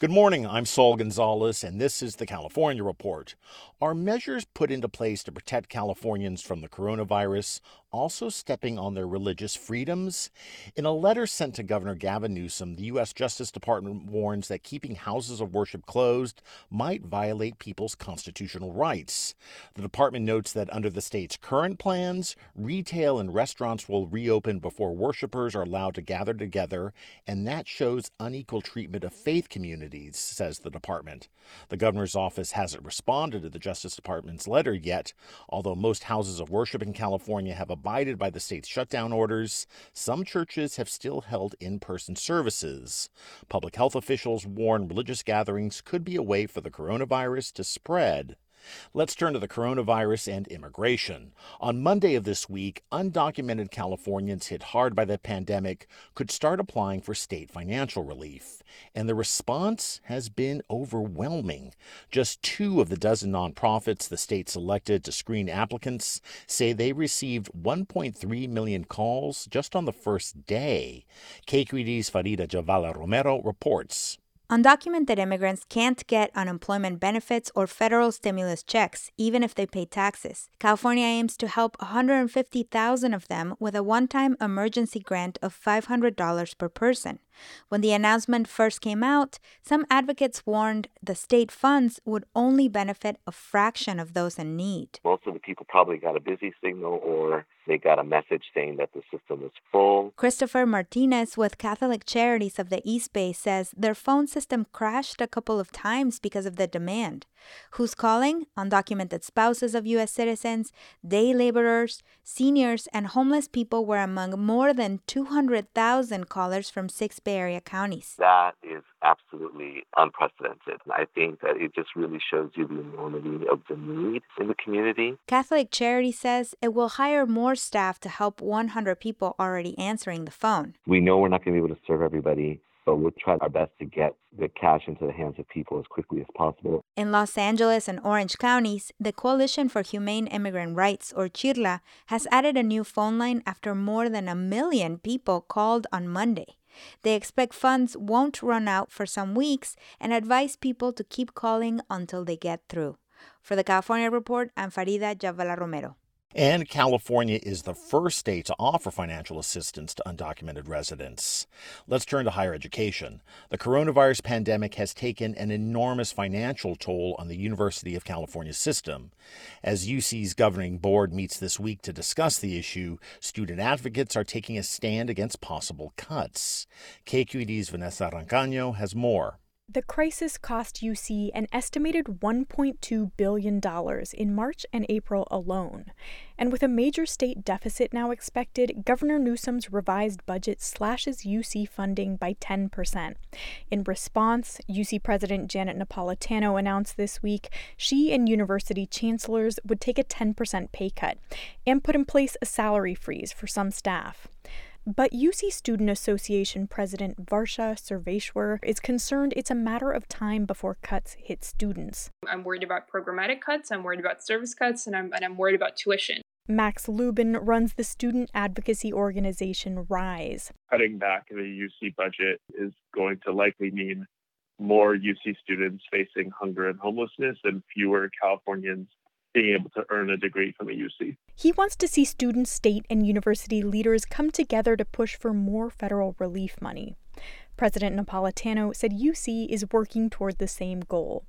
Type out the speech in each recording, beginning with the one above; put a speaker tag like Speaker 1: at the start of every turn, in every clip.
Speaker 1: Good morning. I'm Saul Gonzalez, and this is the California Report. Are measures put into place to protect Californians from the coronavirus also stepping on their religious freedoms? In a letter sent to Governor Gavin Newsom, the U.S. Justice Department warns that keeping houses of worship closed might violate people's constitutional rights. The department notes that under the state's current plans, retail and restaurants will reopen before worshipers are allowed to gather together, and that shows unequal treatment of faith communities, says the department. The governor's office hasn't responded to the Justice Department's letter yet, although most houses of worship in California have abided by the state's shutdown orders, some churches have still held in person services. Public health officials warn religious gatherings could be a way for the coronavirus to spread. Let's turn to the coronavirus and immigration. On Monday of this week, undocumented Californians hit hard by the pandemic could start applying for state financial relief. And the response has been overwhelming. Just two of the dozen nonprofits the state selected to screen applicants say they received 1.3 million calls just on the first day. KQED's Farida Jhabvala Romero reports.
Speaker 2: Undocumented immigrants can't get unemployment benefits or federal stimulus checks, even if they pay taxes. California aims to help 150,000 of them with a one time emergency grant of $500 per person. When the announcement first came out, some advocates warned the state funds would only benefit a fraction of those in need.
Speaker 3: Most of the people probably got a busy signal or they got a message saying that the system was full.
Speaker 2: Christopher Martinez with Catholic Charities of the East Bay says their phone system crashed a couple of times because of the demand. Who's calling? Undocumented spouses of U.S. citizens, day laborers, seniors, and homeless people were among more than 200,000 callers from six Bay Area counties.
Speaker 3: That is absolutely unprecedented. I think that it just really shows you the enormity of the need in the community.
Speaker 2: Catholic Charity says it will hire more staff to help 100 people already answering the phone.
Speaker 3: We know we're not going to be able to serve everybody but we'll try our best to get the cash into the hands of people as quickly as possible.
Speaker 2: In Los Angeles and Orange counties, the Coalition for Humane Immigrant Rights, or CHIRLA, has added a new phone line after more than a million people called on Monday. They expect funds won't run out for some weeks and advise people to keep calling until they get through. For the California Report, I'm Farida Jhabvala Romero.
Speaker 1: And California is the first state to offer financial assistance to undocumented residents. Let's turn to higher education. The coronavirus pandemic has taken an enormous financial toll on the University of California system. As UC's governing board meets this week to discuss the issue, student advocates are taking a stand against possible cuts. KQED's Vanessa Rancaño has more.
Speaker 4: The crisis cost UC an estimated $1.2 billion in March and April alone. And with a major state deficit now expected, Governor Newsom's revised budget slashes UC funding by 10%. In response, UC President Janet Napolitano announced this week she and university chancellors would take a 10% pay cut and put in place a salary freeze for some staff. But UC Student Association President Varsha Sarveshwar is concerned it's a matter of time before cuts hit students.
Speaker 5: I'm worried about programmatic cuts, I'm worried about service cuts, and I'm, and I'm worried about tuition.
Speaker 4: Max Lubin runs the student advocacy organization RISE.
Speaker 6: Cutting back in the UC budget is going to likely mean more UC students facing hunger and homelessness and fewer Californians being able to earn a degree from a UC.
Speaker 4: He wants to see students, state, and university leaders come together to push for more federal relief money. President Napolitano said UC is working toward the same goal.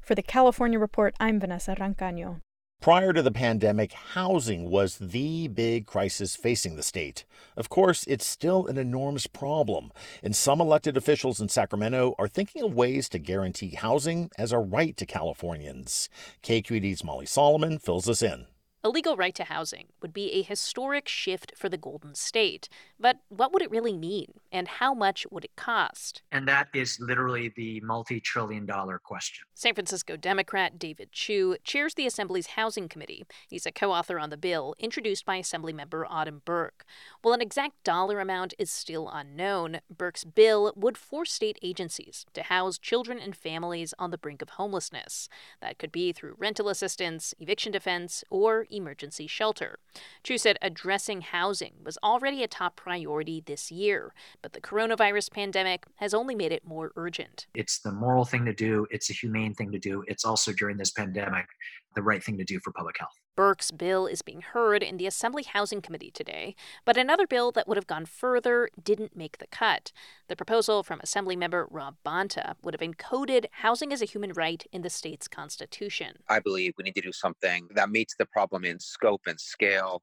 Speaker 4: For the California Report, I'm Vanessa Rancaño.
Speaker 1: Prior to the pandemic, housing was the big crisis facing the state. Of course, it's still an enormous problem, and some elected officials in Sacramento are thinking of ways to guarantee housing as a right to Californians. KQED's Molly Solomon fills us in.
Speaker 7: A legal right to housing would be a historic shift for the Golden State. But what would it really mean, and how much would it cost?
Speaker 8: And that is literally the multi trillion dollar question.
Speaker 7: San Francisco Democrat David Chiu chairs the Assembly's Housing Committee. He's a co author on the bill introduced by Assemblymember Autumn Burke. While an exact dollar amount is still unknown, Burke's bill would force state agencies to house children and families on the brink of homelessness. That could be through rental assistance, eviction defense, or emergency shelter. Chiu said addressing housing was already a top priority this year, but the coronavirus pandemic has only made it more urgent.
Speaker 8: It's the moral thing to do, it's a humane thing to do. It's also during this pandemic the right thing to do for public health.
Speaker 7: Burke's bill is being heard in the Assembly Housing Committee today, but another bill that would have gone further didn't make the cut. The proposal from Assemblymember Rob Bonta would have encoded housing as a human right in the state's constitution.
Speaker 9: I believe we need to do something that meets the problem in scope and scale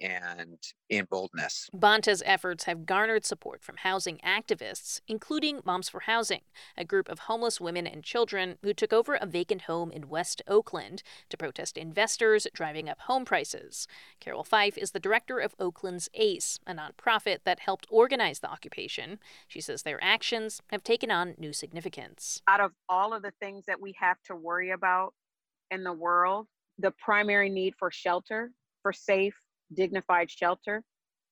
Speaker 9: and in boldness.
Speaker 7: Bonta's efforts have garnered support from housing activists, including Moms for Housing, a group of homeless women and children who took over a vacant home in West Oakland to protest investors driving up home prices. Carol Fife is the director of Oakland's ACCE, a nonprofit that helped organize the occupation. She says their actions have taken on new significance.
Speaker 10: Out of all of the things that we have to worry about in the world, the primary need for shelter, for safe, dignified shelter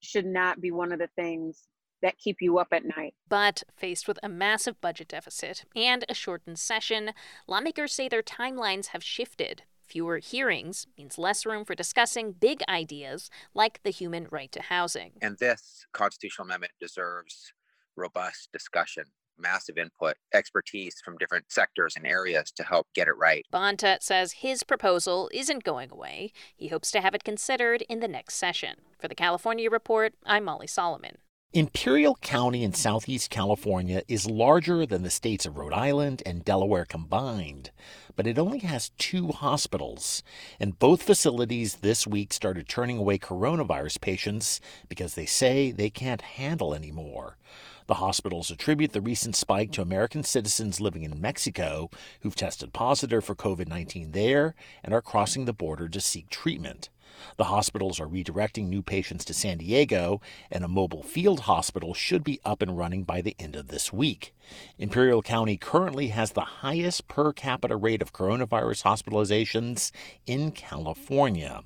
Speaker 10: should not be one of the things that keep you up at night.
Speaker 7: But faced with a massive budget deficit and a shortened session, lawmakers say their timelines have shifted. Fewer hearings means less room for discussing big ideas like the human right to housing.
Speaker 9: And this constitutional amendment deserves robust discussion massive input, expertise from different sectors and areas to help get it right.
Speaker 7: Bonta says his proposal isn't going away. He hopes to have it considered in the next session. For the California Report, I'm Molly Solomon.
Speaker 1: Imperial County in southeast California is larger than the states of Rhode Island and Delaware combined, but it only has two hospitals. And both facilities this week started turning away coronavirus patients because they say they can't handle anymore. The hospitals attribute the recent spike to American citizens living in Mexico who've tested positive for COVID 19 there and are crossing the border to seek treatment. The hospitals are redirecting new patients to San Diego, and a mobile field hospital should be up and running by the end of this week. Imperial County currently has the highest per capita rate of coronavirus hospitalizations in California.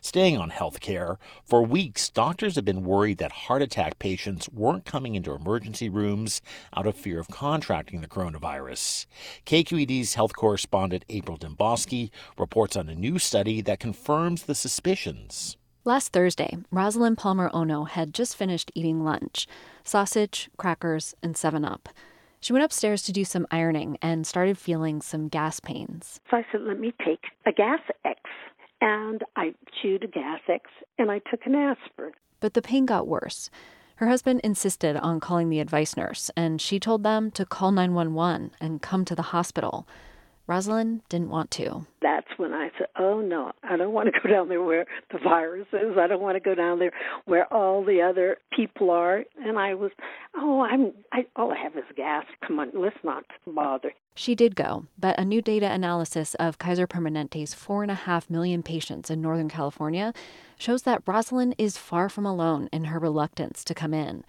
Speaker 1: Staying on health care, for weeks, doctors have been worried that heart attack patients weren't coming into emergency rooms out of fear of contracting the coronavirus. KQED's health correspondent April Dembosky reports on a new study that confirms the suspicions.
Speaker 11: Last Thursday, Rosalind Palmer Ono had just finished eating lunch sausage, crackers, and 7 Up. She went upstairs to do some ironing and started feeling some gas pains.
Speaker 12: So I said, let me take a Gas X and I chewed a Gas-X and I took an aspirin.
Speaker 11: But the pain got worse. Her husband insisted on calling the advice nurse, and she told them to call 911 and come to the hospital. Rosalind didn't want to.
Speaker 12: That's when I said, "Oh no, I don't want to go down there where the virus is. I don't want to go down there where all the other people are." And I was, "Oh, I'm I all I have is gas. Come on, let's not bother."
Speaker 11: She did go, but a new data analysis of Kaiser Permanente's 4.5 million patients in Northern California shows that Rosalind is far from alone in her reluctance to come in.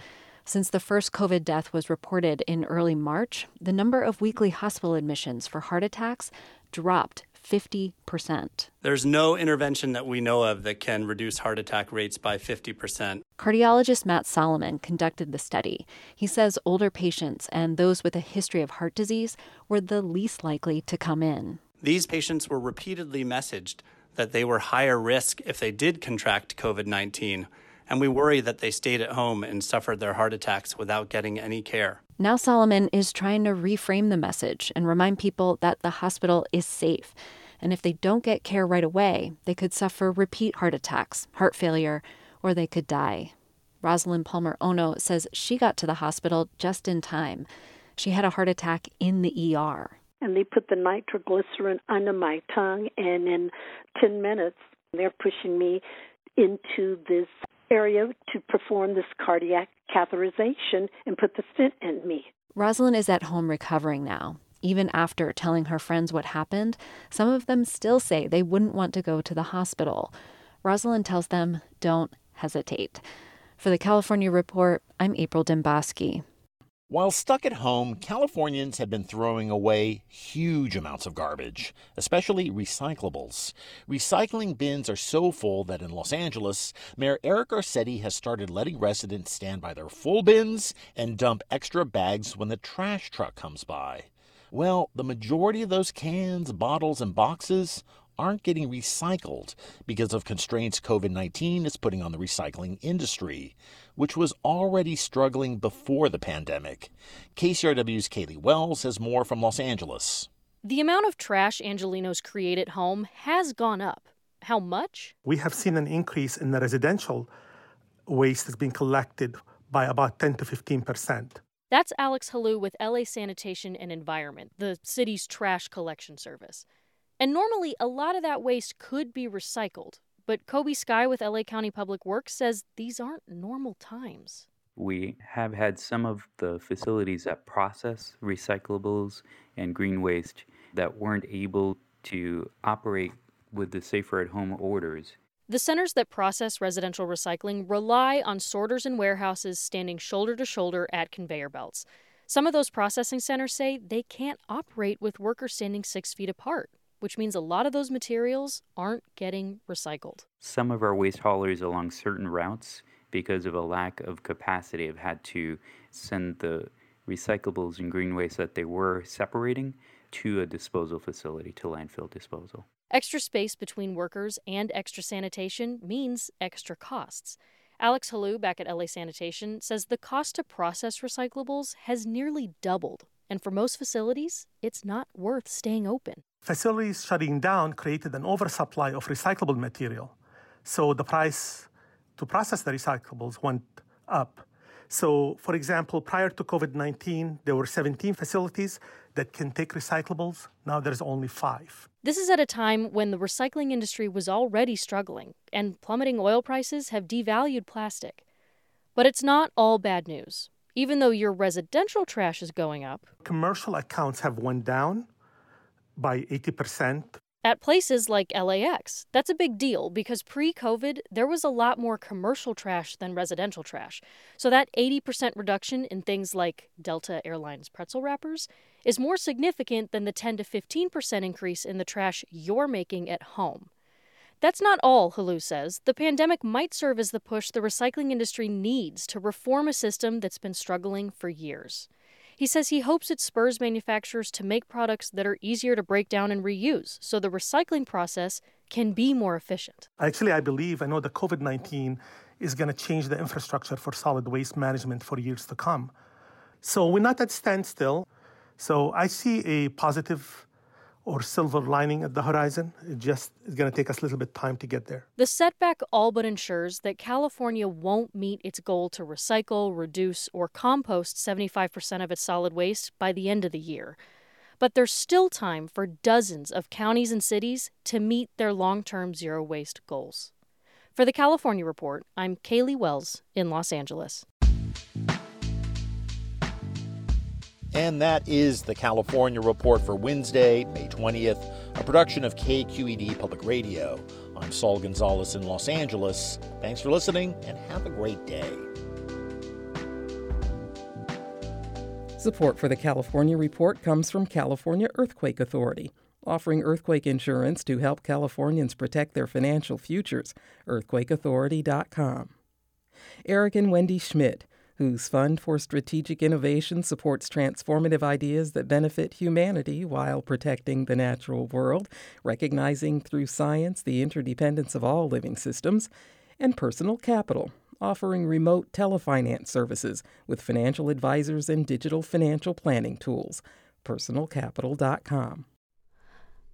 Speaker 11: Since the first COVID death was reported in early March, the number of weekly hospital admissions for heart attacks dropped 50%.
Speaker 13: There's no intervention that we know of that can reduce heart attack rates by 50%.
Speaker 11: Cardiologist Matt Solomon conducted the study. He says older patients and those with a history of heart disease were the least likely to come in.
Speaker 13: These patients were repeatedly messaged that they were higher risk if they did contract COVID 19 and we worry that they stayed at home and suffered their heart attacks without getting any care.
Speaker 11: Now, Solomon is trying to reframe the message and remind people that the hospital is safe. And if they don't get care right away, they could suffer repeat heart attacks, heart failure, or they could die. Rosalind Palmer Ono says she got to the hospital just in time. She had a heart attack in the ER.
Speaker 12: and they put the nitroglycerin under my tongue, and in 10 minutes, they're pushing me into this area to perform this cardiac catheterization and put the stent in me.
Speaker 11: Rosalind is at home recovering now. Even after telling her friends what happened, some of them still say they wouldn't want to go to the hospital. Rosalind tells them, don't hesitate. For the California Report, I'm April Dembosky.
Speaker 1: While stuck at home, Californians have been throwing away huge amounts of garbage, especially recyclables. Recycling bins are so full that in Los Angeles, Mayor Eric Garcetti has started letting residents stand by their full bins and dump extra bags when the trash truck comes by. Well, the majority of those cans, bottles, and boxes aren't getting recycled because of constraints COVID 19 is putting on the recycling industry, which was already struggling before the pandemic. KCRW's Caleigh Wells has more from Los Angeles.
Speaker 14: The amount of trash Angelenos create at home has gone up. How much?
Speaker 15: We have seen an increase in the residential waste that's being collected by about 10 to 15 percent.
Speaker 14: That's Alex Helou with LA Sanitation and Environment, the city's trash collection service. And normally, a lot of that waste could be recycled. But Coby Skye with LA County Public Works says these aren't normal times.
Speaker 16: We have had some of the facilities that process recyclables and green waste that weren't able to operate with the safer at home orders.
Speaker 14: The centers that process residential recycling rely on sorters and warehouses standing shoulder to shoulder at conveyor belts. Some of those processing centers say they can't operate with workers standing six feet apart which means a lot of those materials aren't getting recycled.
Speaker 16: Some of our waste haulers along certain routes, because of a lack of capacity, have had to send the recyclables and green waste that they were separating to a disposal facility, to landfill disposal.
Speaker 14: Extra space between workers and extra sanitation means extra costs. Alex Helou back at LA Sanitation says the cost to process recyclables has nearly doubled, and for most facilities, it's not worth staying open.
Speaker 15: Facilities shutting down created an oversupply of recyclable material. So the price to process the recyclables went up. So, for example, prior to COVID 19, there were 17 facilities that can take recyclables. Now there's only five.
Speaker 14: This is at a time when the recycling industry was already struggling, and plummeting oil prices have devalued plastic. But it's not all bad news. Even though your residential trash is going up,
Speaker 15: commercial accounts have went down by 80%.
Speaker 14: At places like LAX, that's a big deal because pre COVID, there was a lot more commercial trash than residential trash. So that 80% reduction in things like Delta Airlines pretzel wrappers is more significant than the 10 to 15% increase in the trash you're making at home. That's not all, Helou says. The pandemic might serve as the push the recycling industry needs to reform a system that's been struggling for years. He says he hopes it spurs manufacturers to make products that are easier to break down and reuse so the recycling process can be more efficient.
Speaker 15: Actually, I believe, I know that COVID 19 is going to change the infrastructure for solid waste management for years to come. So we're not at standstill. So I see a positive or silver lining at the horizon. It just is going to take us a little bit time to get there.
Speaker 14: The setback all but ensures that California won't meet its goal to recycle, reduce, or compost 75% of its solid waste by the end of the year. But there's still time for dozens of counties and cities to meet their long term zero waste goals. For the California Report, I'm Caleigh Wells in Los Angeles.
Speaker 1: And that is the California Report for Wednesday, May 20th, a production of KQED Public Radio. I'm Saul Gonzalez in Los Angeles. Thanks for listening and have a great day.
Speaker 17: Support for the California Report comes from California Earthquake Authority, offering earthquake insurance to help Californians protect their financial futures. EarthquakeAuthority.com. Eric and Wendy Schmidt whose Fund for Strategic Innovation supports transformative ideas that benefit humanity while protecting the natural world, recognizing through science the interdependence of all living systems, and Personal Capital, offering remote telefinance services with financial advisors and digital financial planning tools. PersonalCapital.com.